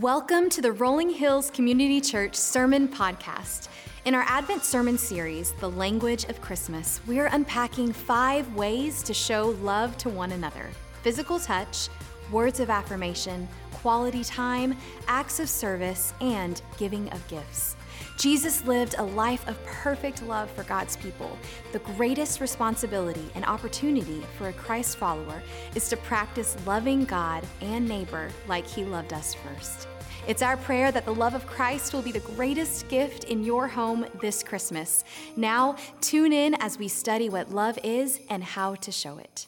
Welcome to the Rolling Hills Community Church Sermon Podcast. In our Advent Sermon series, The Language of Christmas, we are unpacking five ways to show love to one another physical touch, words of affirmation, quality time, acts of service, and giving of gifts. Jesus lived a life of perfect love for God's people. The greatest responsibility and opportunity for a Christ follower is to practice loving God and neighbor like he loved us first. It's our prayer that the love of Christ will be the greatest gift in your home this Christmas. Now, tune in as we study what love is and how to show it.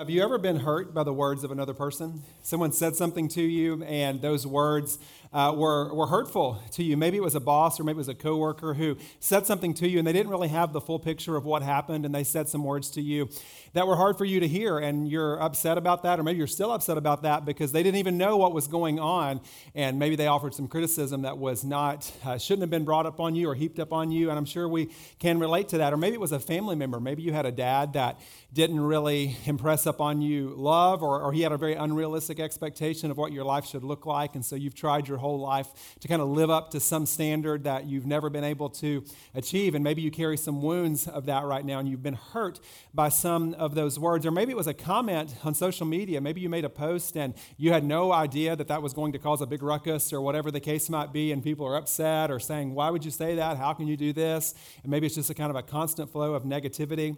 Have you ever been hurt by the words of another person? Someone said something to you, and those words uh, were, were hurtful to you. Maybe it was a boss or maybe it was a coworker who said something to you, and they didn't really have the full picture of what happened, and they said some words to you that were hard for you to hear, and you're upset about that, or maybe you're still upset about that because they didn't even know what was going on, and maybe they offered some criticism that was not, uh, shouldn't have been brought up on you or heaped up on you, and I'm sure we can relate to that. Or maybe it was a family member. Maybe you had a dad that didn't really impress upon you love, or, or he had a very unrealistic expectation of what your life should look like, and so you've tried your whole life to kind of live up to some standard that you've never been able to achieve, and maybe you carry some wounds of that right now, and you've been hurt by some of those words. Or maybe it was a comment on social media. Maybe you made a post and you had no idea that that was going to cause a big ruckus or whatever the case might be, and people are upset or saying, Why would you say that? How can you do this? And maybe it's just a kind of a constant flow of negativity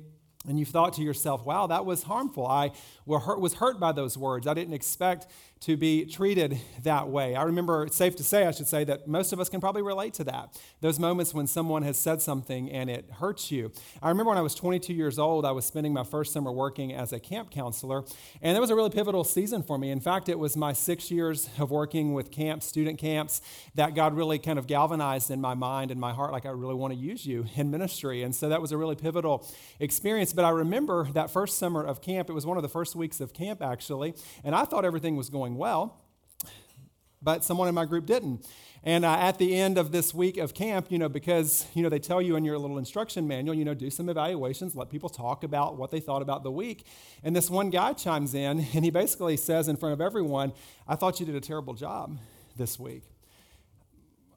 and you've thought to yourself, wow, that was harmful. I was hurt by those words. I didn't expect to be treated that way. I remember, it's safe to say, I should say, that most of us can probably relate to that. Those moments when someone has said something and it hurts you. I remember when I was 22 years old, I was spending my first summer working as a camp counselor, and that was a really pivotal season for me. In fact, it was my six years of working with camps, student camps, that God really kind of galvanized in my mind and my heart, like I really want to use you in ministry. And so that was a really pivotal experience. But I remember that first summer of camp, it was one of the first weeks of camp, actually, and I thought everything was going going well, but someone in my group didn't. And uh, at the end of this week of camp, you know, because, you know, they tell you in your little instruction manual, you know, do some evaluations, let people talk about what they thought about the week. And this one guy chimes in and he basically says in front of everyone, I thought you did a terrible job this week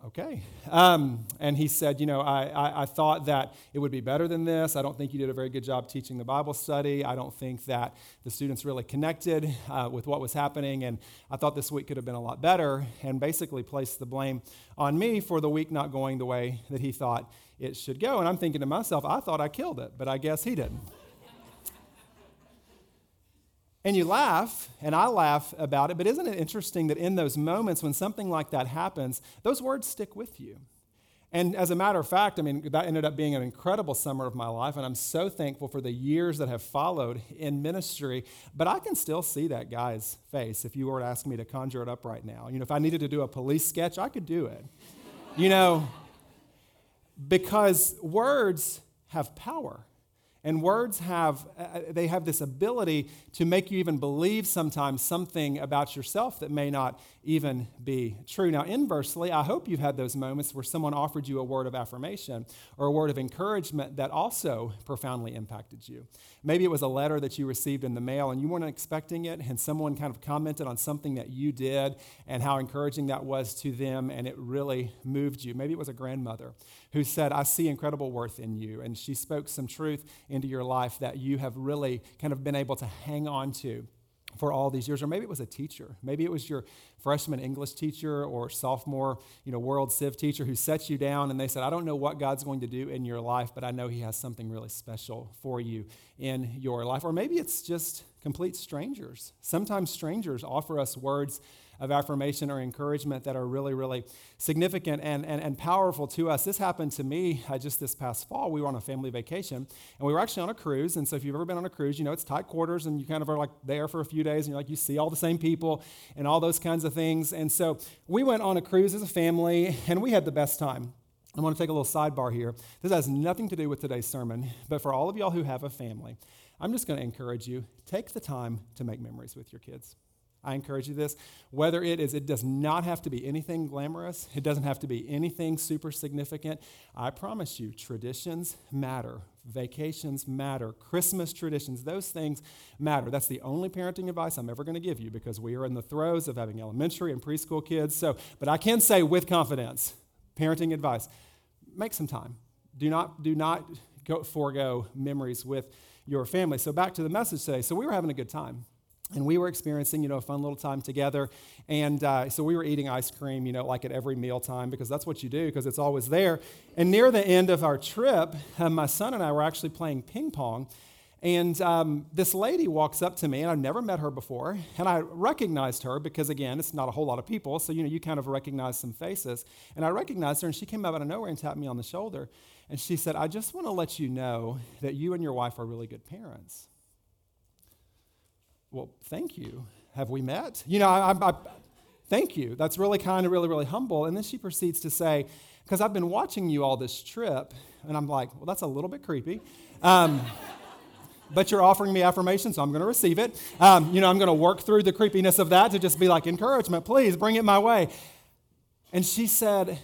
okay. Um, and he said, You know, I, I, I, thought that it would be better than this. I don't think you did a very good job teaching the Bible study. I don't think that the students really connected uh, with what was happening. And I thought this week could have been a lot better. And basically placed the blame on me for the week not going the way that he thought it should go. And I'm thinking to myself, I thought I killed it, but I guess he didn't. And you laugh, and I laugh about it, but isn't it interesting that in those moments when something like that happens, those words stick with you? And as a matter of fact, I mean, that ended up being an incredible summer of my life, and I'm so thankful for the years that have followed in ministry. But I can still see that guy's face if you were to ask me to conjure it up right now. You know, if I needed to do a police sketch, I could do it. you know, because words have power. And words have, uh, they have this ability to make you even believe sometimes something about yourself that may not even be true. Now, inversely, I hope you've had those moments where someone offered you a word of affirmation or a word of encouragement that also profoundly impacted you. Maybe it was a letter that you received in the mail and you weren't expecting it, and someone kind of commented on something that you did and how encouraging that was to them, and it really moved you. Maybe it was a grandmother who said, I see incredible worth in you, and she spoke some truth into your life that you have really kind of been able to hang on to for all these years or maybe it was a teacher. Maybe it was your freshman english teacher or sophomore you know world civ teacher who set you down and they said i don't know what god's going to do in your life but i know he has something really special for you in your life. Or maybe it's just complete strangers. Sometimes strangers offer us words of affirmation or encouragement that are really, really significant and, and, and powerful to us. This happened to me uh, just this past fall. We were on a family vacation and we were actually on a cruise. And so, if you've ever been on a cruise, you know it's tight quarters and you kind of are like there for a few days and you're like, you see all the same people and all those kinds of things. And so, we went on a cruise as a family and we had the best time. I want to take a little sidebar here. This has nothing to do with today's sermon, but for all of y'all who have a family, I'm just going to encourage you take the time to make memories with your kids. I encourage you this. Whether it is, it does not have to be anything glamorous, it doesn't have to be anything super significant. I promise you, traditions matter. Vacations matter. Christmas traditions, those things matter. That's the only parenting advice I'm ever going to give you because we are in the throes of having elementary and preschool kids. So, but I can say with confidence, parenting advice, make some time. Do not, do not go, forego memories with your family. So back to the message today. So we were having a good time and we were experiencing you know a fun little time together. And uh, so we were eating ice cream you know like at every meal time because that's what you do because it's always there. And near the end of our trip uh, my son and i were actually playing ping pong. And um, this lady walks up to me and i've never met her before. And i recognized her because again it's not a whole lot of people. So you know you kind of recognize some faces. And i recognized her and she came out of nowhere and tapped me on the shoulder. And she said i just want to let you know that you and your wife are really good parents well, thank you. Have we met? You know, I, I, I thank you. That's really kind of really, really humble. And then she proceeds to say, because I've been watching you all this trip, and I'm like, well, that's a little bit creepy. Um, but you're offering me affirmation, so I'm going to receive it. Um, you know, I'm going to work through the creepiness of that to just be like, encouragement, please bring it my way. And she said,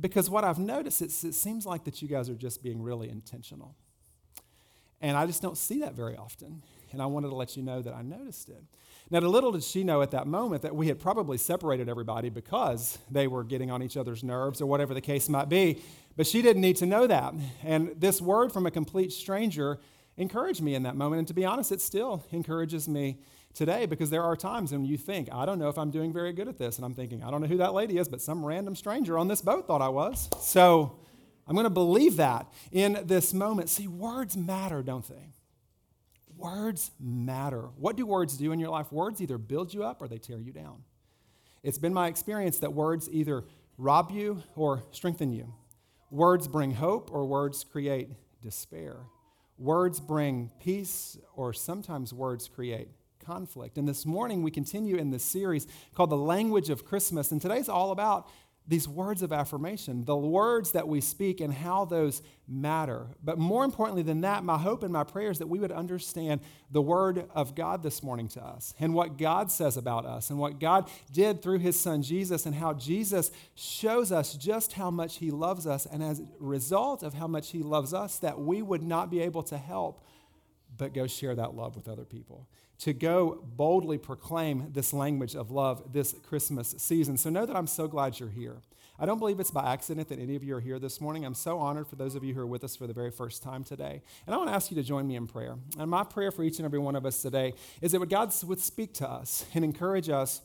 because what I've noticed, it seems like that you guys are just being really intentional. And I just don't see that very often and I wanted to let you know that I noticed it. Now, little did she know at that moment that we had probably separated everybody because they were getting on each other's nerves or whatever the case might be, but she didn't need to know that. And this word from a complete stranger encouraged me in that moment. And to be honest, it still encourages me today because there are times when you think, I don't know if I'm doing very good at this. And I'm thinking, I don't know who that lady is, but some random stranger on this boat thought I was. So I'm going to believe that in this moment. See, words matter, don't they? Words matter. What do words do in your life? Words either build you up or they tear you down. It's been my experience that words either rob you or strengthen you. Words bring hope or words create despair. Words bring peace or sometimes words create conflict. And this morning we continue in this series called The Language of Christmas. And today's all about these words of affirmation, the words that we speak and how those matter. But more importantly than that, my hope and my prayer is that we would understand the word of God this morning to us and what God says about us and what God did through his son Jesus and how Jesus shows us just how much he loves us. And as a result of how much he loves us, that we would not be able to help but go share that love with other people to go boldly proclaim this language of love this Christmas season. So know that I'm so glad you're here. I don't believe it's by accident that any of you are here this morning. I'm so honored for those of you who are with us for the very first time today. And I want to ask you to join me in prayer. And my prayer for each and every one of us today is that God would speak to us and encourage us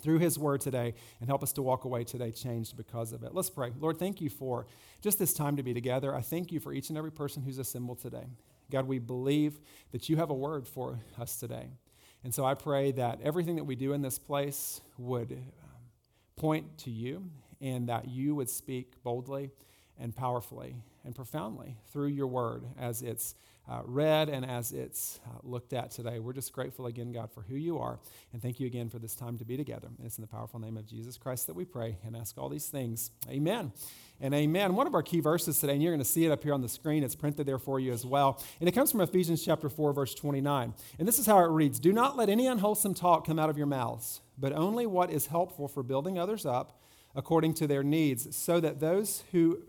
through his word today and help us to walk away today changed because of it. Let's pray. Lord, thank you for just this time to be together. I thank you for each and every person who's assembled today. God, we believe that you have a word for us today. And so I pray that everything that we do in this place would um, point to you and that you would speak boldly and powerfully and profoundly through your word as it's uh, read and as it's uh, looked at today. We're just grateful again, God, for who you are. And thank you again for this time to be together. And it's in the powerful name of Jesus Christ that we pray and ask all these things. Amen and amen. One of our key verses today, and you're going to see it up here on the screen, it's printed there for you as well. And it comes from Ephesians chapter 4, verse 29. And this is how it reads Do not let any unwholesome talk come out of your mouths, but only what is helpful for building others up according to their needs, so that those who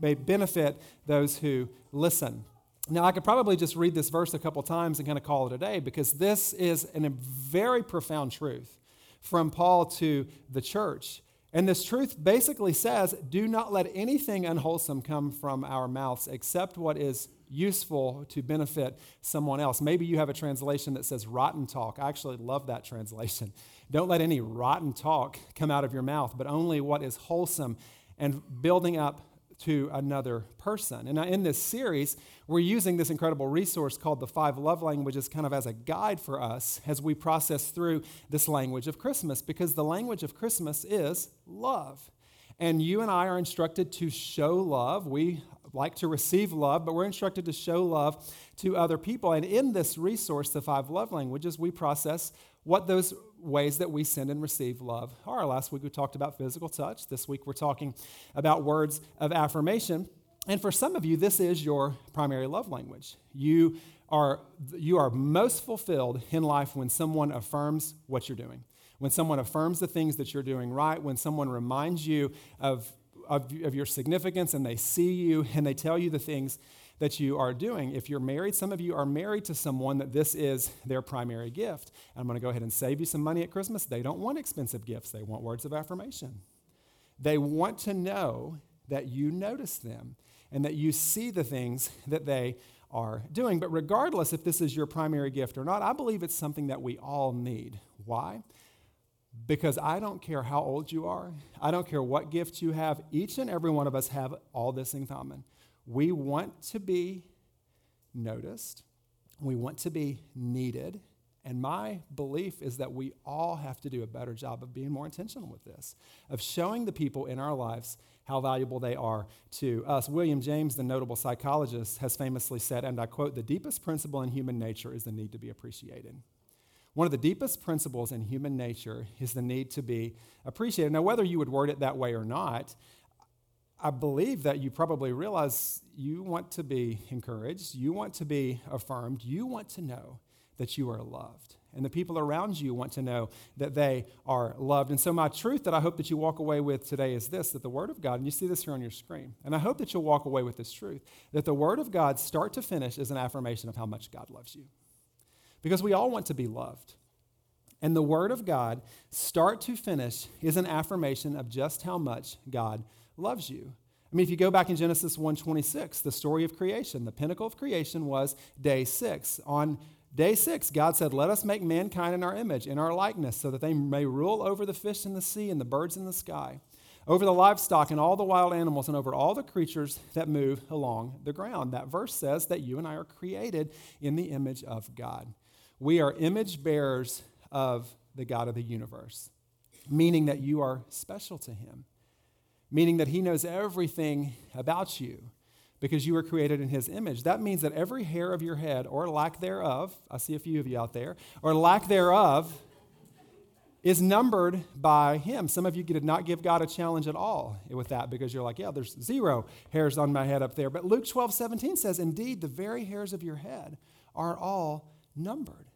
may benefit those who listen. Now, I could probably just read this verse a couple times and kind of call it a day because this is a very profound truth from Paul to the church. And this truth basically says do not let anything unwholesome come from our mouths except what is useful to benefit someone else. Maybe you have a translation that says rotten talk. I actually love that translation. Don't let any rotten talk come out of your mouth, but only what is wholesome and building up to another person. And in this series, we're using this incredible resource called the Five Love Languages kind of as a guide for us as we process through this language of Christmas, because the language of Christmas is love. And you and I are instructed to show love. We like to receive love, but we're instructed to show love to other people. And in this resource, the five love languages, we process what those ways that we send and receive love are. Last week we talked about physical touch. This week we're talking about words of affirmation. And for some of you, this is your primary love language. You are, you are most fulfilled in life when someone affirms what you're doing when someone affirms the things that you're doing right, when someone reminds you of, of, of your significance and they see you and they tell you the things that you are doing. If you're married, some of you are married to someone that this is their primary gift. I'm going to go ahead and save you some money at Christmas. They don't want expensive gifts, they want words of affirmation. They want to know that you notice them and that you see the things that they are doing. But regardless if this is your primary gift or not, I believe it's something that we all need. Why? Because I don't care how old you are, I don't care what gift you have, each and every one of us have all this in common. We want to be noticed, we want to be needed. And my belief is that we all have to do a better job of being more intentional with this, of showing the people in our lives how valuable they are to us. William James, the notable psychologist, has famously said, and I quote, the deepest principle in human nature is the need to be appreciated. One of the deepest principles in human nature is the need to be appreciated. Now, whether you would word it that way or not, I believe that you probably realize you want to be encouraged, you want to be affirmed, you want to know that you are loved. And the people around you want to know that they are loved. And so, my truth that I hope that you walk away with today is this that the Word of God, and you see this here on your screen, and I hope that you'll walk away with this truth that the Word of God, start to finish, is an affirmation of how much God loves you. Because we all want to be loved. And the Word of God, start to finish, is an affirmation of just how much God loves you. I mean, if you go back in Genesis 1:26, the story of creation, the pinnacle of creation was day 6. On day 6, God said, "Let us make mankind in our image, in our likeness, so that they may rule over the fish in the sea and the birds in the sky, over the livestock and all the wild animals and over all the creatures that move along the ground." That verse says that you and I are created in the image of God. We are image bearers of the God of the universe, meaning that you are special to him meaning that He knows everything about you because you were created in His image. That means that every hair of your head, or lack thereof, I see a few of you out there, or lack thereof, is numbered by Him. Some of you did not give God a challenge at all with that because you're like, yeah, there's zero hairs on my head up there. But Luke 12, 17 says, indeed, the very hairs of your head are all numbered.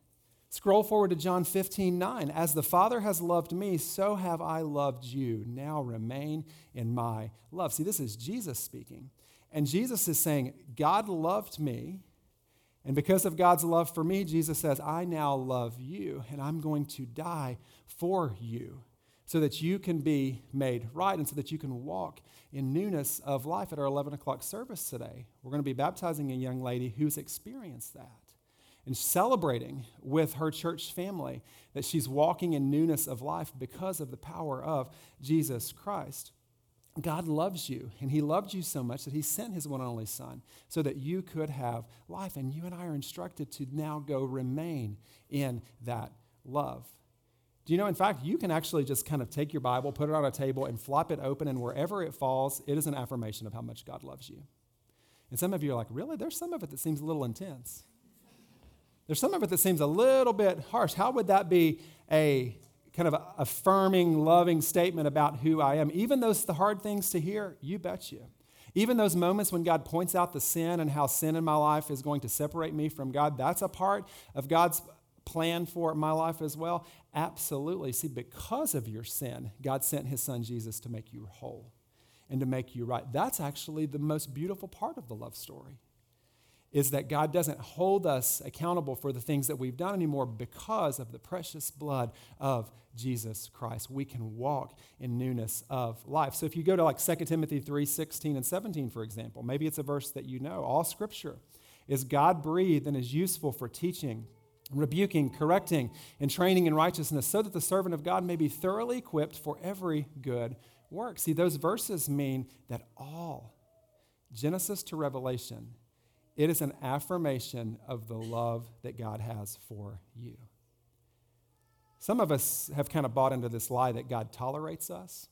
Scroll forward to John 15, 9. As the Father has loved me, so have I loved you. Now remain in my love. See, this is Jesus speaking. And Jesus is saying, God loved me. And because of God's love for me, Jesus says, I now love you, and I'm going to die for you so that you can be made right and so that you can walk in newness of life at our 11 o'clock service today. We're going to be baptizing a young lady who's experienced that and celebrating with her church family that she's walking in newness of life because of the power of Jesus Christ. God loves you, and He loved you so much that He sent His one and only Son so that you could have life. And you and I are instructed to now go remain in that love. Do you know, in fact, you can actually just kind of take your Bible, put it on a table, and flop it open, and wherever it falls, it is an affirmation of how much God loves you. And some of you are like, really? There's some of it that seems a little intense. There's some of it that seems a little bit harsh. How would that be a kind of affirming, loving statement about who I am? Even those the hard things to hear, you bet you. Even those moments when God points out the sin and how sin in my life is going to separate me from God, that's a part of God's plan for my life as well. Absolutely. See, because of your sin, God sent his son Jesus to make you whole and to make you right. That's actually the most beautiful part of the love story is that God doesn't hold us accountable for the things that we've done anymore because of the precious blood of Jesus Christ. We can walk in newness of life. So if you go to like 2 Timothy 3 16 and 17, for example, maybe it's a verse that you know. All scripture is God breathed and is useful for teaching, rebuking, correcting, and training in righteousness, so that the servant of God may be thoroughly equipped for every good work. See, those verses mean that all, Genesis to Revelation, it is an affirmation of the love that God has for you. Some of us have kind of bought into this lie that God tolerates us.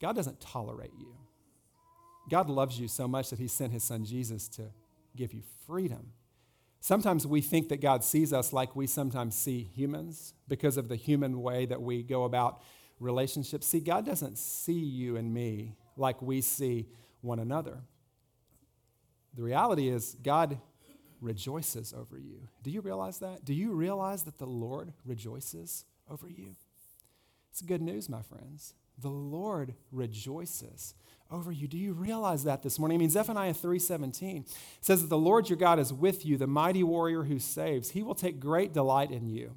God doesn't tolerate you. God loves you so much that he sent his son Jesus to give you freedom. Sometimes we think that God sees us like we sometimes see humans because of the human way that we go about relationships. See, God doesn't see you and me like we see one another. The reality is, God rejoices over you. Do you realize that? Do you realize that the Lord rejoices over you. It's good news, my friends. The Lord rejoices over you. Do you realize that this morning? I mean, Zephaniah 3:17 says that the Lord your God is with you, the mighty warrior who saves. He will take great delight in you.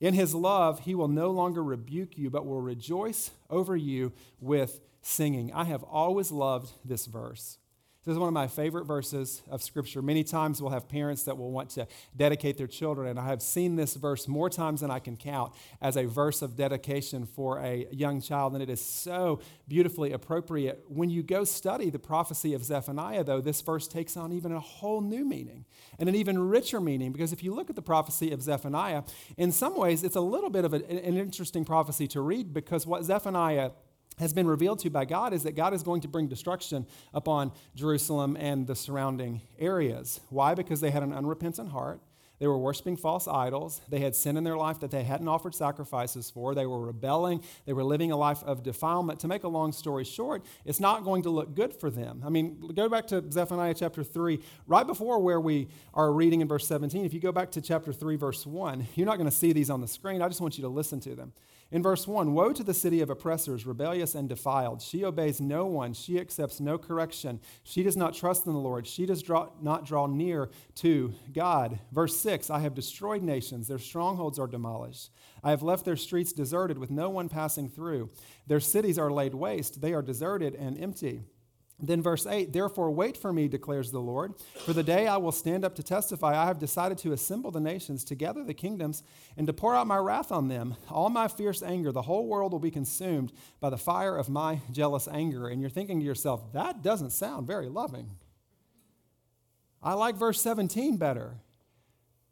In his love, he will no longer rebuke you, but will rejoice over you with singing. I have always loved this verse. This is one of my favorite verses of Scripture. Many times we'll have parents that will want to dedicate their children, and I have seen this verse more times than I can count as a verse of dedication for a young child, and it is so beautifully appropriate. When you go study the prophecy of Zephaniah, though, this verse takes on even a whole new meaning and an even richer meaning, because if you look at the prophecy of Zephaniah, in some ways it's a little bit of an interesting prophecy to read because what Zephaniah has been revealed to by God is that God is going to bring destruction upon Jerusalem and the surrounding areas. Why? Because they had an unrepentant heart. They were worshiping false idols. They had sin in their life that they hadn't offered sacrifices for. They were rebelling. They were living a life of defilement. To make a long story short, it's not going to look good for them. I mean, go back to Zephaniah chapter 3, right before where we are reading in verse 17. If you go back to chapter 3, verse 1, you're not going to see these on the screen. I just want you to listen to them. In verse 1, woe to the city of oppressors, rebellious and defiled. She obeys no one. She accepts no correction. She does not trust in the Lord. She does draw, not draw near to God. Verse 6, I have destroyed nations. Their strongholds are demolished. I have left their streets deserted with no one passing through. Their cities are laid waste. They are deserted and empty. Then, verse 8, therefore wait for me, declares the Lord. For the day I will stand up to testify, I have decided to assemble the nations, to gather the kingdoms, and to pour out my wrath on them. All my fierce anger, the whole world will be consumed by the fire of my jealous anger. And you're thinking to yourself, that doesn't sound very loving. I like verse 17 better.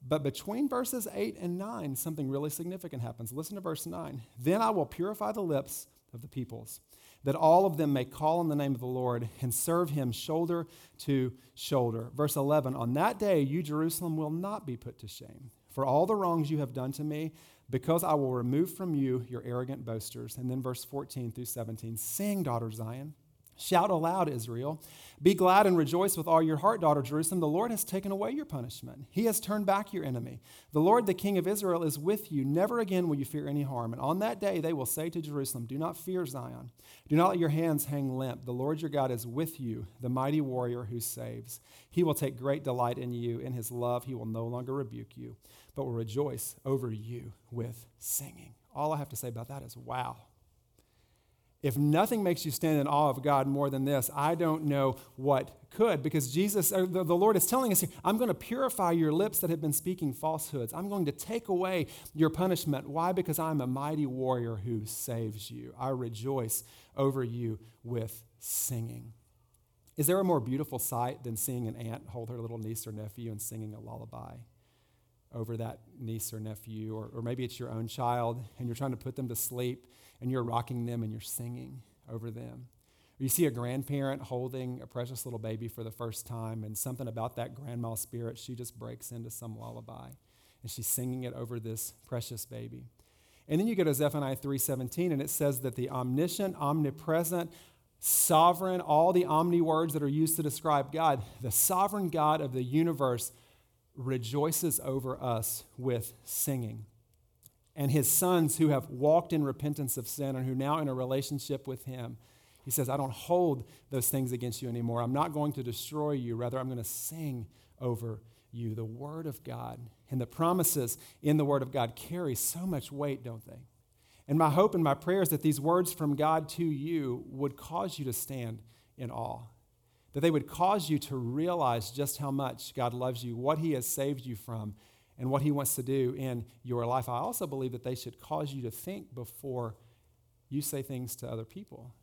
But between verses 8 and 9, something really significant happens. Listen to verse 9. Then I will purify the lips of the peoples that all of them may call on the name of the Lord and serve him shoulder to shoulder. Verse 11 On that day, you, Jerusalem, will not be put to shame for all the wrongs you have done to me, because I will remove from you your arrogant boasters. And then verse 14 through 17 Sing, daughter Zion. Shout aloud, Israel. Be glad and rejoice with all your heart, daughter Jerusalem. The Lord has taken away your punishment. He has turned back your enemy. The Lord, the King of Israel, is with you. Never again will you fear any harm. And on that day they will say to Jerusalem, Do not fear Zion. Do not let your hands hang limp. The Lord your God is with you, the mighty warrior who saves. He will take great delight in you. In his love, he will no longer rebuke you, but will rejoice over you with singing. All I have to say about that is wow. If nothing makes you stand in awe of God more than this, I don't know what could. Because Jesus, the, the Lord is telling us here, I'm going to purify your lips that have been speaking falsehoods. I'm going to take away your punishment. Why? Because I'm a mighty warrior who saves you. I rejoice over you with singing. Is there a more beautiful sight than seeing an aunt hold her little niece or nephew and singing a lullaby over that niece or nephew? Or, or maybe it's your own child and you're trying to put them to sleep and you're rocking them and you're singing over them. Or you see a grandparent holding a precious little baby for the first time, and something about that grandma spirit, she just breaks into some lullaby, and she's singing it over this precious baby. And then you go to Zephaniah 3:17, and it says that the omniscient, omnipresent, sovereign, all the omni words that are used to describe God, the sovereign God of the universe rejoices over us with singing and his sons who have walked in repentance of sin and who now in a relationship with him. He says, I don't hold those things against you anymore. I'm not going to destroy you. Rather, I'm going to sing over you. The Word of God and the promises in the Word of God carry so much weight, don't they? And my hope and my prayer is that these words from God to you would cause you to stand in awe, that they would cause you to realize just how much God loves you, what He has saved you from, and what He wants to do in your life. I also believe that they should cause you to think before you say things to other people.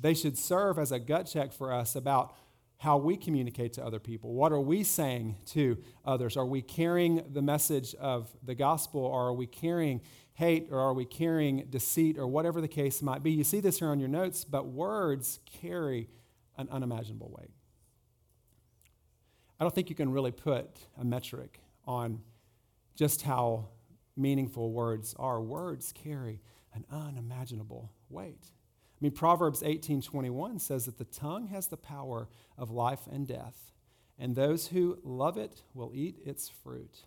They should serve as a gut check for us about how we communicate to other people. What are we saying to others? Are we carrying the message of the gospel, or are we carrying hate, or are we carrying deceit, or whatever the case might be? You see this here on your notes, but words carry an unimaginable weight. I don't think you can really put a metric on just how meaningful words are. Words carry an unimaginable weight. I mean, Proverbs 18:21 says that the tongue has the power of life and death, and those who love it will eat its fruit.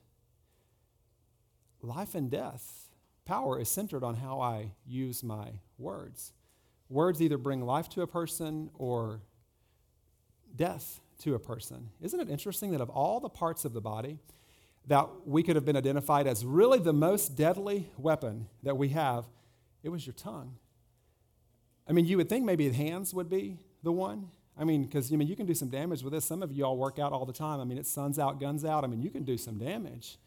Life and death power is centered on how I use my words. Words either bring life to a person or death to a person. Isn't it interesting that of all the parts of the body that we could have been identified as really the most deadly weapon that we have, it was your tongue? I mean, you would think maybe hands would be the one. I mean, because I mean, you can do some damage with this. Some of you all work out all the time. I mean, it's suns out, guns out. I mean, you can do some damage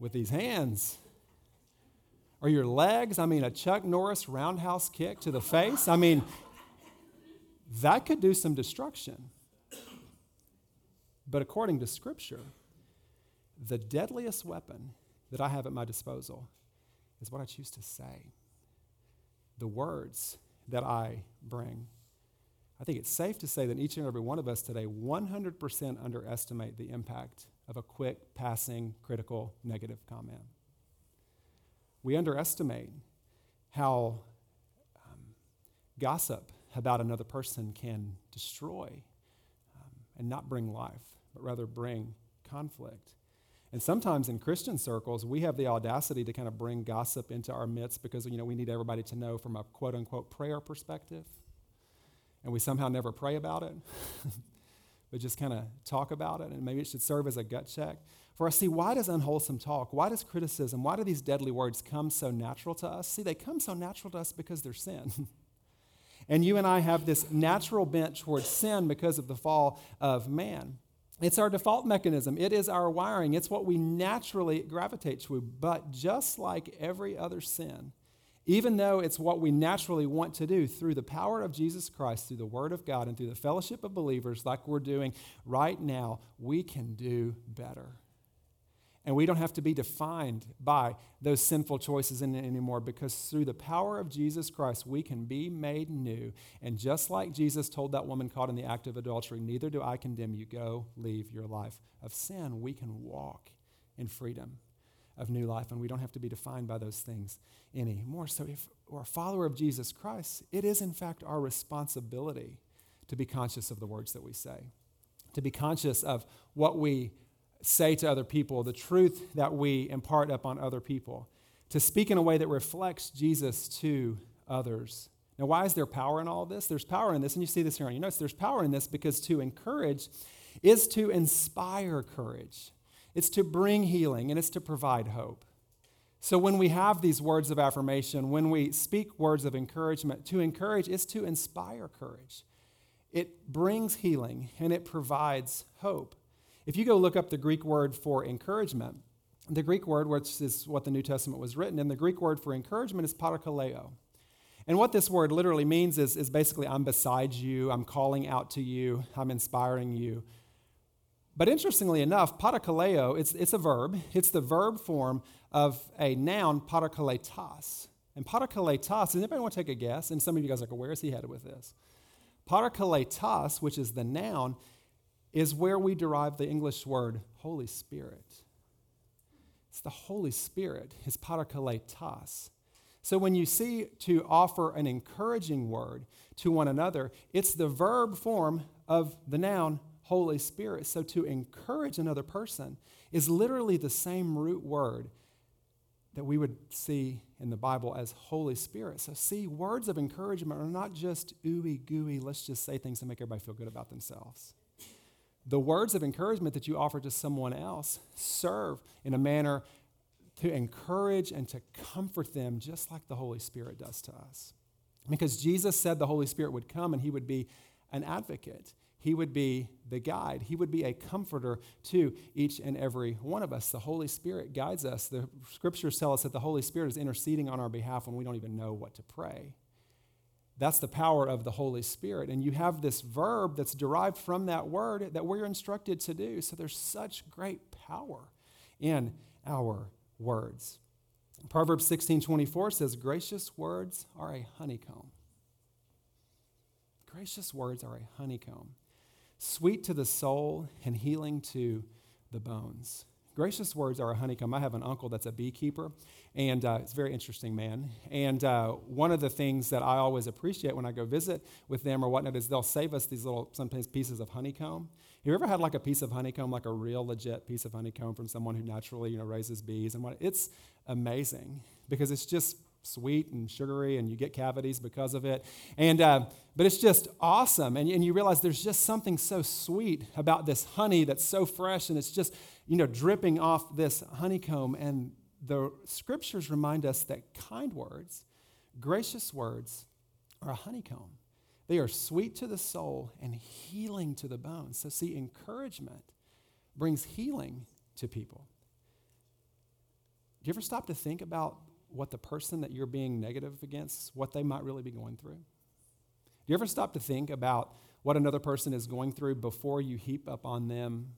with these hands. Or your legs. I mean, a Chuck Norris roundhouse kick to the face. I mean, that could do some destruction. But according to Scripture, the deadliest weapon that I have at my disposal is what I choose to say, the words that I bring. I think it's safe to say that each and every one of us today 100% underestimate the impact of a quick, passing, critical, negative comment. We underestimate how um, gossip about another person can destroy um, and not bring life, but rather bring conflict. And sometimes in Christian circles, we have the audacity to kind of bring gossip into our midst because you know we need everybody to know from a quote unquote prayer perspective. And we somehow never pray about it, but just kind of talk about it. And maybe it should serve as a gut check for us. See, why does unwholesome talk, why does criticism, why do these deadly words come so natural to us? See, they come so natural to us because they're sin. and you and I have this natural bent towards sin because of the fall of man. It's our default mechanism. It is our wiring. It's what we naturally gravitate to. But just like every other sin, even though it's what we naturally want to do, through the power of Jesus Christ, through the Word of God, and through the fellowship of believers, like we're doing right now, we can do better. And we don't have to be defined by those sinful choices anymore because through the power of Jesus Christ, we can be made new. And just like Jesus told that woman caught in the act of adultery, neither do I condemn you. Go leave your life of sin. We can walk in freedom of new life, and we don't have to be defined by those things anymore. So, if we're a follower of Jesus Christ, it is in fact our responsibility to be conscious of the words that we say, to be conscious of what we say to other people, the truth that we impart upon other people, to speak in a way that reflects Jesus to others. Now, why is there power in all this? There's power in this, and you see this here on your notes. There's power in this because to encourage is to inspire courage, it's to bring healing, and it's to provide hope. So, when we have these words of affirmation, when we speak words of encouragement, to encourage is to inspire courage. It brings healing and it provides hope. If you go look up the Greek word for encouragement, the Greek word, which is what the New Testament was written in, the Greek word for encouragement is parakaleo. And what this word literally means is, is basically, I'm beside you, I'm calling out to you, I'm inspiring you. But interestingly enough, parakaleo, it's, it's a verb. It's the verb form of a noun, parakaletas. And parakaletas, does anybody want to take a guess? And some of you guys are like, where is he headed with this? Parakaletas, which is the noun, is where we derive the English word Holy Spirit. It's the Holy Spirit, his parakaletas. So when you see to offer an encouraging word to one another, it's the verb form of the noun Holy Spirit. So to encourage another person is literally the same root word that we would see in the Bible as Holy Spirit. So, see, words of encouragement are not just ooey gooey, let's just say things to make everybody feel good about themselves the words of encouragement that you offer to someone else serve in a manner to encourage and to comfort them, just like the Holy Spirit does to us. Because Jesus said the Holy Spirit would come and he would be an advocate. He would be the guide. He would be a comforter to each and every one of us. The Holy Spirit guides us. The scriptures tell us that the Holy Spirit is interceding on our behalf when we don't even know what to pray. That's the power of the Holy Spirit. And you have this verb that's derived from that word that we're instructed to do. So there's such great power in our words. Proverbs 16 24 says, Gracious words are a honeycomb. Gracious words are a honeycomb, sweet to the soul and healing to the bones. Gracious words are a honeycomb. I have an uncle that's a beekeeper, and uh, it's a very interesting man. And uh, one of the things that I always appreciate when I go visit with them or whatnot is they'll save us these little, sometimes pieces of honeycomb. Have you ever had like a piece of honeycomb, like a real legit piece of honeycomb from someone who naturally, you know, raises bees and what? It's amazing because it's just sweet and sugary, and you get cavities because of it. And uh, but it's just awesome, and, and you realize there's just something so sweet about this honey that's so fresh, and it's just you know dripping off this honeycomb. And the scriptures remind us that kind words, gracious words, are a honeycomb. They are sweet to the soul and healing to the bones. So, see, encouragement brings healing to people. Do you ever stop to think about what the person that you're being negative against, what they might really be going through? Do you ever stop to think about what another person is going through before you heap up on them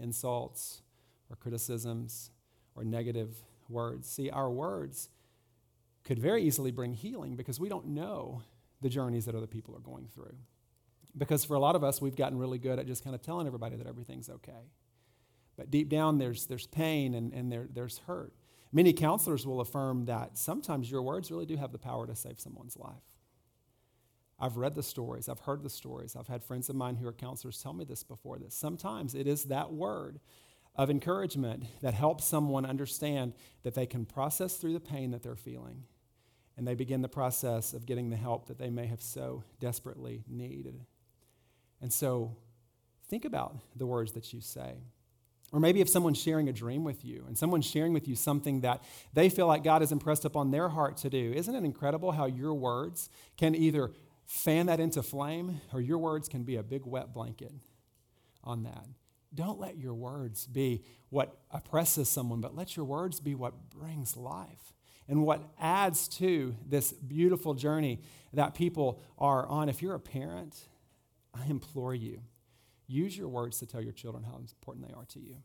insults or criticisms or negative words? See, our words could very easily bring healing because we don't know the journeys that other people are going through. Because for a lot of us, we've gotten really good at just kind of telling everybody that everything's okay. But deep down, there's, there's pain and, and there, there's hurt. Many counselors will affirm that sometimes your words really do have the power to save someone's life. I've read the stories, I've heard the stories, I've had friends of mine who are counselors tell me this before that sometimes it is that word of encouragement that helps someone understand that they can process through the pain that they're feeling and they begin the process of getting the help that they may have so desperately needed. And so think about the words that you say. Or maybe if someone's sharing a dream with you and someone's sharing with you something that they feel like God has impressed upon their heart to do, isn't it incredible how your words can either fan that into flame or your words can be a big wet blanket on that? Don't let your words be what oppresses someone, but let your words be what brings life and what adds to this beautiful journey that people are on. If you're a parent, I implore you Use your words to tell your children how important they are to you.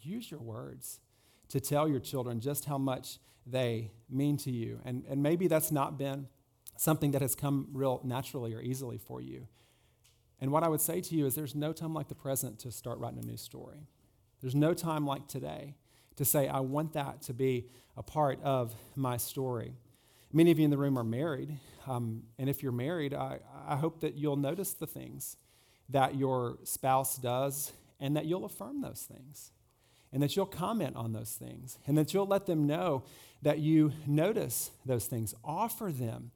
Use your words to tell your children just how much they mean to you. And, and maybe that's not been something that has come real naturally or easily for you. And what I would say to you is there's no time like the present to start writing a new story. There's no time like today to say, I want that to be a part of my story. Many of you in the room are married. Um, and if you're married, I, I hope that you'll notice the things that your spouse does and that you'll affirm those things and that you'll comment on those things and that you'll let them know that you notice those things. Offer them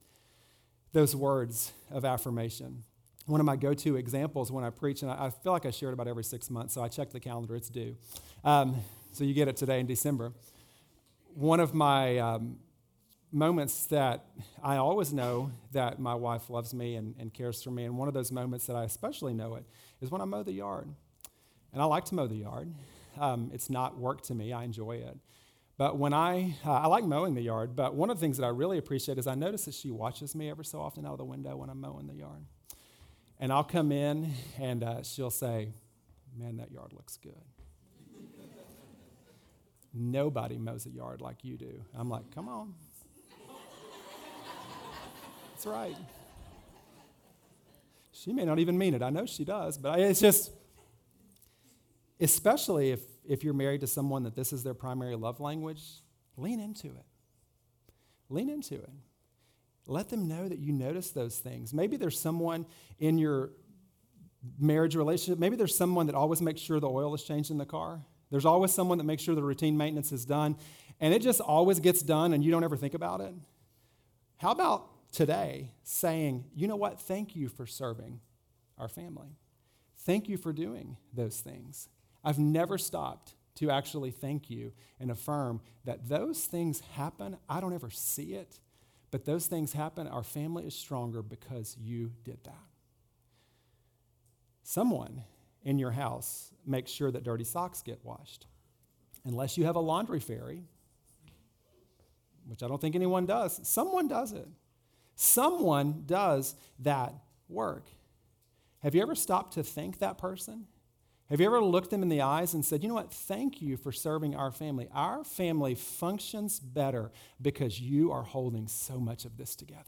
those words of affirmation. One of my go to examples when I preach, and I, feel like I share it about every six months, so I check the calendar, it's due. Um, so you get it today in December. One of my um, moments that I always know that my wife loves me and, and, cares for me. And one of those moments that I especially know it is when I mow the yard. And I like to mow the yard. Um, it's not work to me, I enjoy it. But when I, uh, I like mowing the yard, but one of the things that I really appreciate is I notice that she watches me ever so often out of the window when I'm mowing the yard. And I'll come in and uh, she'll say, Man, that yard looks good. Nobody mows a yard like you do. I'm like, Come on, that's right. She may not even mean it. I know she does, but it's just, especially if, if you're married to someone that this is their primary love language, lean into it. Lean into it. Let them know that you notice those things. Maybe there's someone in your marriage relationship, maybe there's someone that always makes sure the oil is changed in the car. There's always someone that makes sure the routine maintenance is done, and it just always gets done and you don't ever think about it. How about today saying, you know what? Thank you for serving our family. Thank you for doing those things. I've never stopped to actually thank you and affirm that those things happen. I don't ever see it, but those things happen. Our family is stronger because you did that. Someone in your house makes sure that dirty socks get washed. Unless you have a laundry fairy, which I don't think anyone does, someone does it. Someone does that work. Have you ever stopped to thank that person? Have you ever looked them in the eyes and said, you know what, thank you for serving our family? Our family functions better because you are holding so much of this together.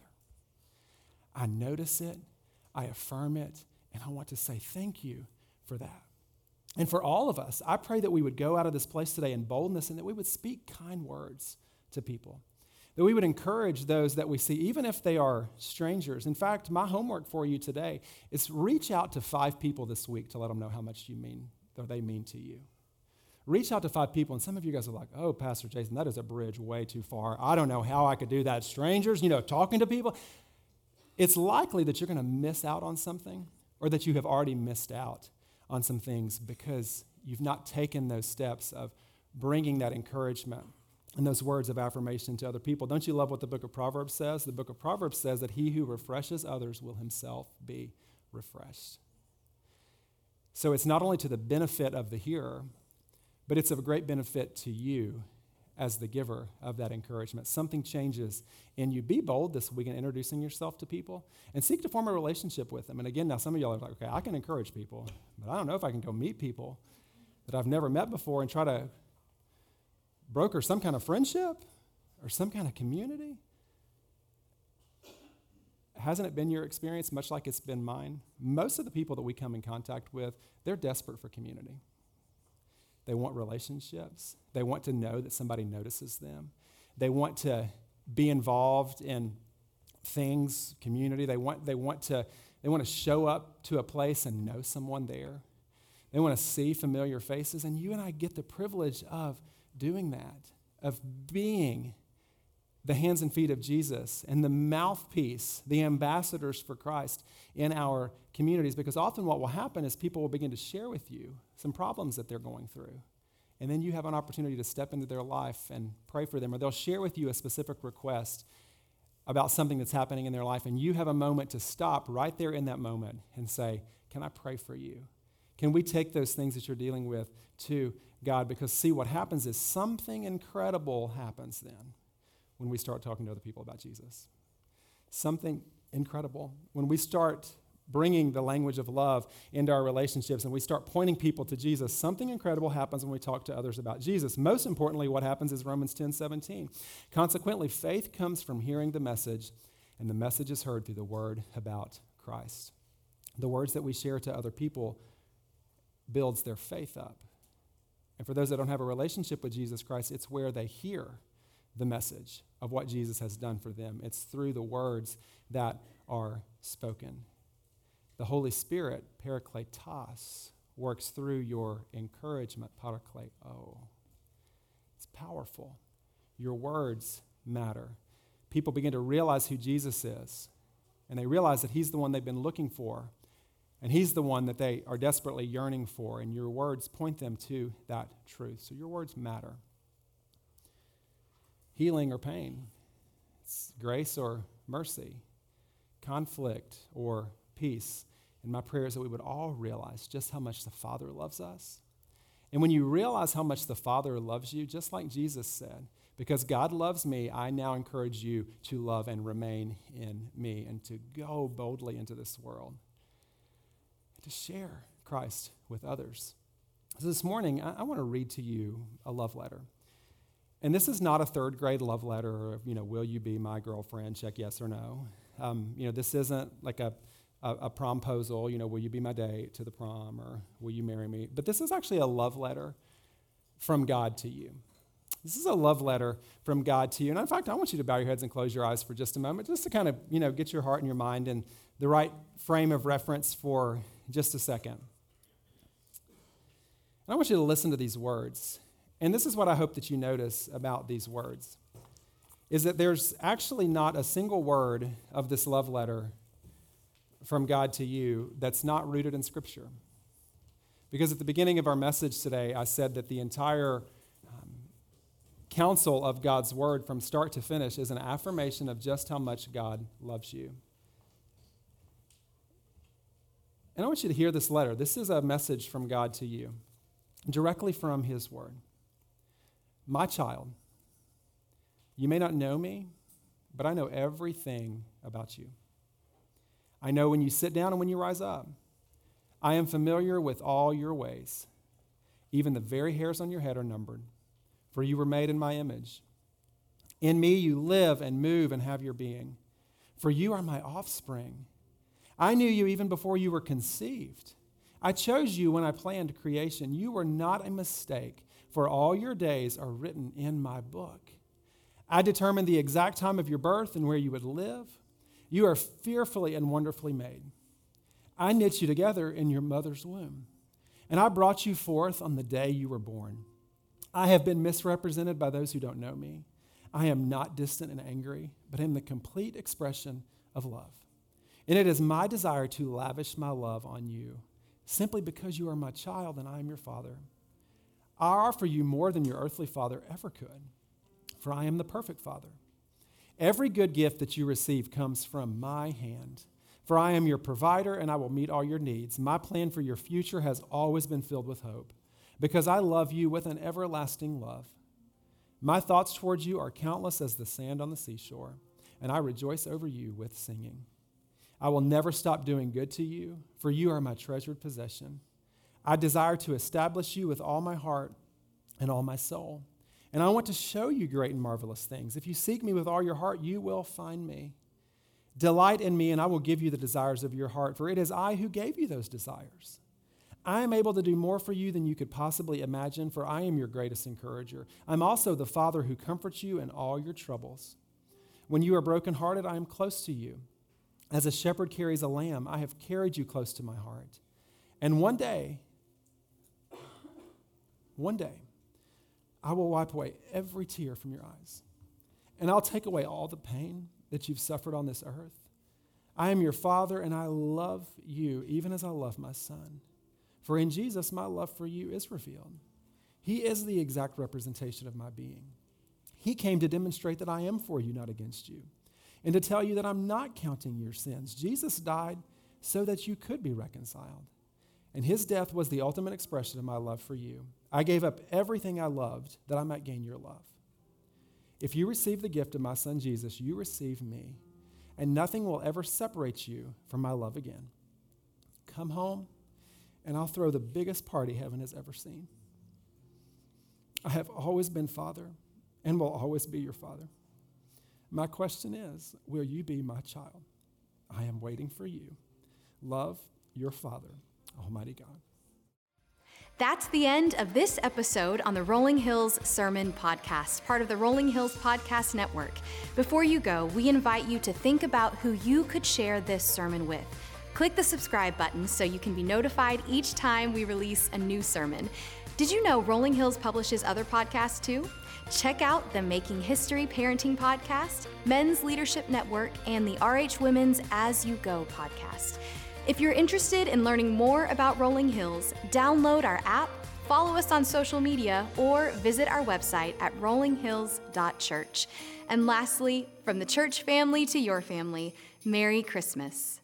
I notice it, I affirm it, and I want to say thank you for that. And for all of us, I pray that we would go out of this place today in boldness and that we would speak kind words to people. That we would encourage those that we see, even if they are strangers. In fact, my homework for you today is reach out to five people this week to let them know how much you mean, or they mean to you. Reach out to five people, and some of you guys are like, oh, Pastor Jason, that is a bridge way too far. I don't know how I could do that. Strangers, you know, talking to people. It's likely that you're going to miss out on something or that you have already missed out on some things because you've not taken those steps of bringing that encouragement and those words of affirmation to other people. Don't you love what the book of Proverbs says? The book of Proverbs says that he who refreshes others will himself be refreshed. So it's not only to the benefit of the hearer, but it's of great benefit to you as the giver of that encouragement. Something changes in you. Be bold this week in introducing yourself to people and seek to form a relationship with them. And again, now some of y'all are like, okay, I can encourage people, but I don't know if I can go meet people that I've never met before and try to broker some kind of friendship or some kind of community. Hasn't it been your experience, much like it's been mine? Most of the people that we come in contact with, they're desperate for community. They want relationships. They want to know that somebody notices them. They want to be involved in things, community. They want, they want, to, they want to show up to a place and know someone there. They want to see familiar faces. And you and I get the privilege of doing that, of being the hands and feet of Jesus and the mouthpiece, the ambassadors for Christ in our communities. Because often what will happen is people will begin to share with you some problems that they're going through. And then you have an opportunity to step into their life and pray for them, or they'll share with you a specific request about something that's happening in their life, and you have a moment to stop right there in that moment and say, Can I pray for you? Can we take those things that you're dealing with to God? Because, see, what happens is something incredible happens then when we start talking to other people about Jesus. Something incredible. When we start bringing the language of love into our relationships and we start pointing people to Jesus, something incredible happens when we talk to others about Jesus. Most importantly, what happens is Romans 10 17. Consequently, faith comes from hearing the message, and the message is heard through the word about Christ. The words that we share to other people builds their faith up. And for those that don't have a relationship with Jesus Christ, it's where they hear the message of what Jesus has done for them. It's through the words that are spoken. The Holy Spirit, parakletos, works through your encouragement, parakleo. It's powerful. Your words matter. People begin to realize who Jesus is, and they realize that He's the one they've been looking for, and He's the one that they are desperately yearning for, and your words point them to that truth. So your words matter. Healing or pain, it's grace or mercy, conflict or peace. And my prayer is that we would all realize just how much the Father loves us. And when you realize how much the Father loves you, just like Jesus said, because God loves me, I now encourage you to love and remain in me and to go boldly into this world, to share Christ with others. So this morning, I, I want to read to you a love letter. And this is not a third grade love letter of, you know, will you be my girlfriend? Check yes or no. Um, you know, this isn't like a a, a promposal, you know, will you be my date to the prom or will you marry me? But this is actually a love letter from God to you. This is a love letter from God to you. And in fact, I want you to bow your heads and close your eyes for just a moment, just to kind of, you know, get your heart and your mind in the right frame of reference for just a second. And I want you to listen to these words. And this is what I hope that you notice about these words is that there's actually not a single word of this love letter from God to you that's not rooted in Scripture. Because at the beginning of our message today, I said that the entire um, counsel of God's Word from start to finish is an affirmation of just how much God loves you. And I want you to hear this letter. This is a message from God to you, directly from His Word. My child, you may not know me, but I know everything about you. I know when you sit down and when you rise up. I am familiar with all your ways. Even the very hairs on your head are numbered, for you were made in my image. In me you live and move and have your being, for you are my offspring. I knew you even before you were conceived. I chose you when I planned creation. You were not a mistake, for all your days are written in my book. I determined the exact time of your birth and where you would live. You are fearfully and wonderfully made. I knit you together in your mother's womb, and I brought you forth on the day you were born. I have been misrepresented by those who don't know me. I am not distant and angry, but am the complete expression of love. And it is my desire to lavish my love on you simply because you are my child and I am your father. I offer you more than your earthly father ever could, for I am the perfect father. Every good gift that you receive comes from my hand, for I am your provider and I will meet all your needs. My plan for your future has always been filled with hope, because I love you with an everlasting love. My thoughts towards you are countless as the sand on the seashore, and I rejoice over you with singing. I will never stop doing good to you, for you are my treasured possession. I desire to establish you with all my heart and all my soul. And I want to show you great and marvelous things. If you seek me with all your heart, you will find me. Delight in me, and I will give you the desires of your heart, for it is I who gave you those desires. I am able to do more for you than you could possibly imagine, for I am your greatest encourager. I'm also the Father who comforts you in all your troubles. When you are brokenhearted, I am close to you. As a shepherd carries a lamb, I have carried you close to my heart. And one day, one day, I will wipe away every tear from your eyes. And I'll take away all the pain that you've suffered on this earth. I am your father, and I love you even as I love my son. For in Jesus, my love for you is revealed. He is the exact representation of my being. He came to demonstrate that I am for you, not against you and to tell you that I'm not counting your sins. Jesus died so that you could be reconciled. And his death was the ultimate expression of my love for you. I gave up everything I loved that I might gain your love. If you receive the gift of my son Jesus, you receive me, and nothing will ever separate you from my love again. Come home, and I'll throw the biggest party heaven has ever seen. I have always been Father and will always be your Father. My question is Will you be my child? I am waiting for you. Love your Father, Almighty God. That's the end of this episode on the Rolling Hills Sermon Podcast, part of the Rolling Hills Podcast Network. Before you go, we invite you to think about who you could share this sermon with. Click the subscribe button so you can be notified each time we release a new sermon. Did you know Rolling Hills publishes other podcasts too? Check out the Making History Parenting Podcast, Men's Leadership Network, and the RH Women's As You Go podcast. If you're interested in learning more about Rolling Hills, download our app, follow us on social media, or visit our website at rollinghills.church. And lastly, from the church family to your family, Merry Christmas.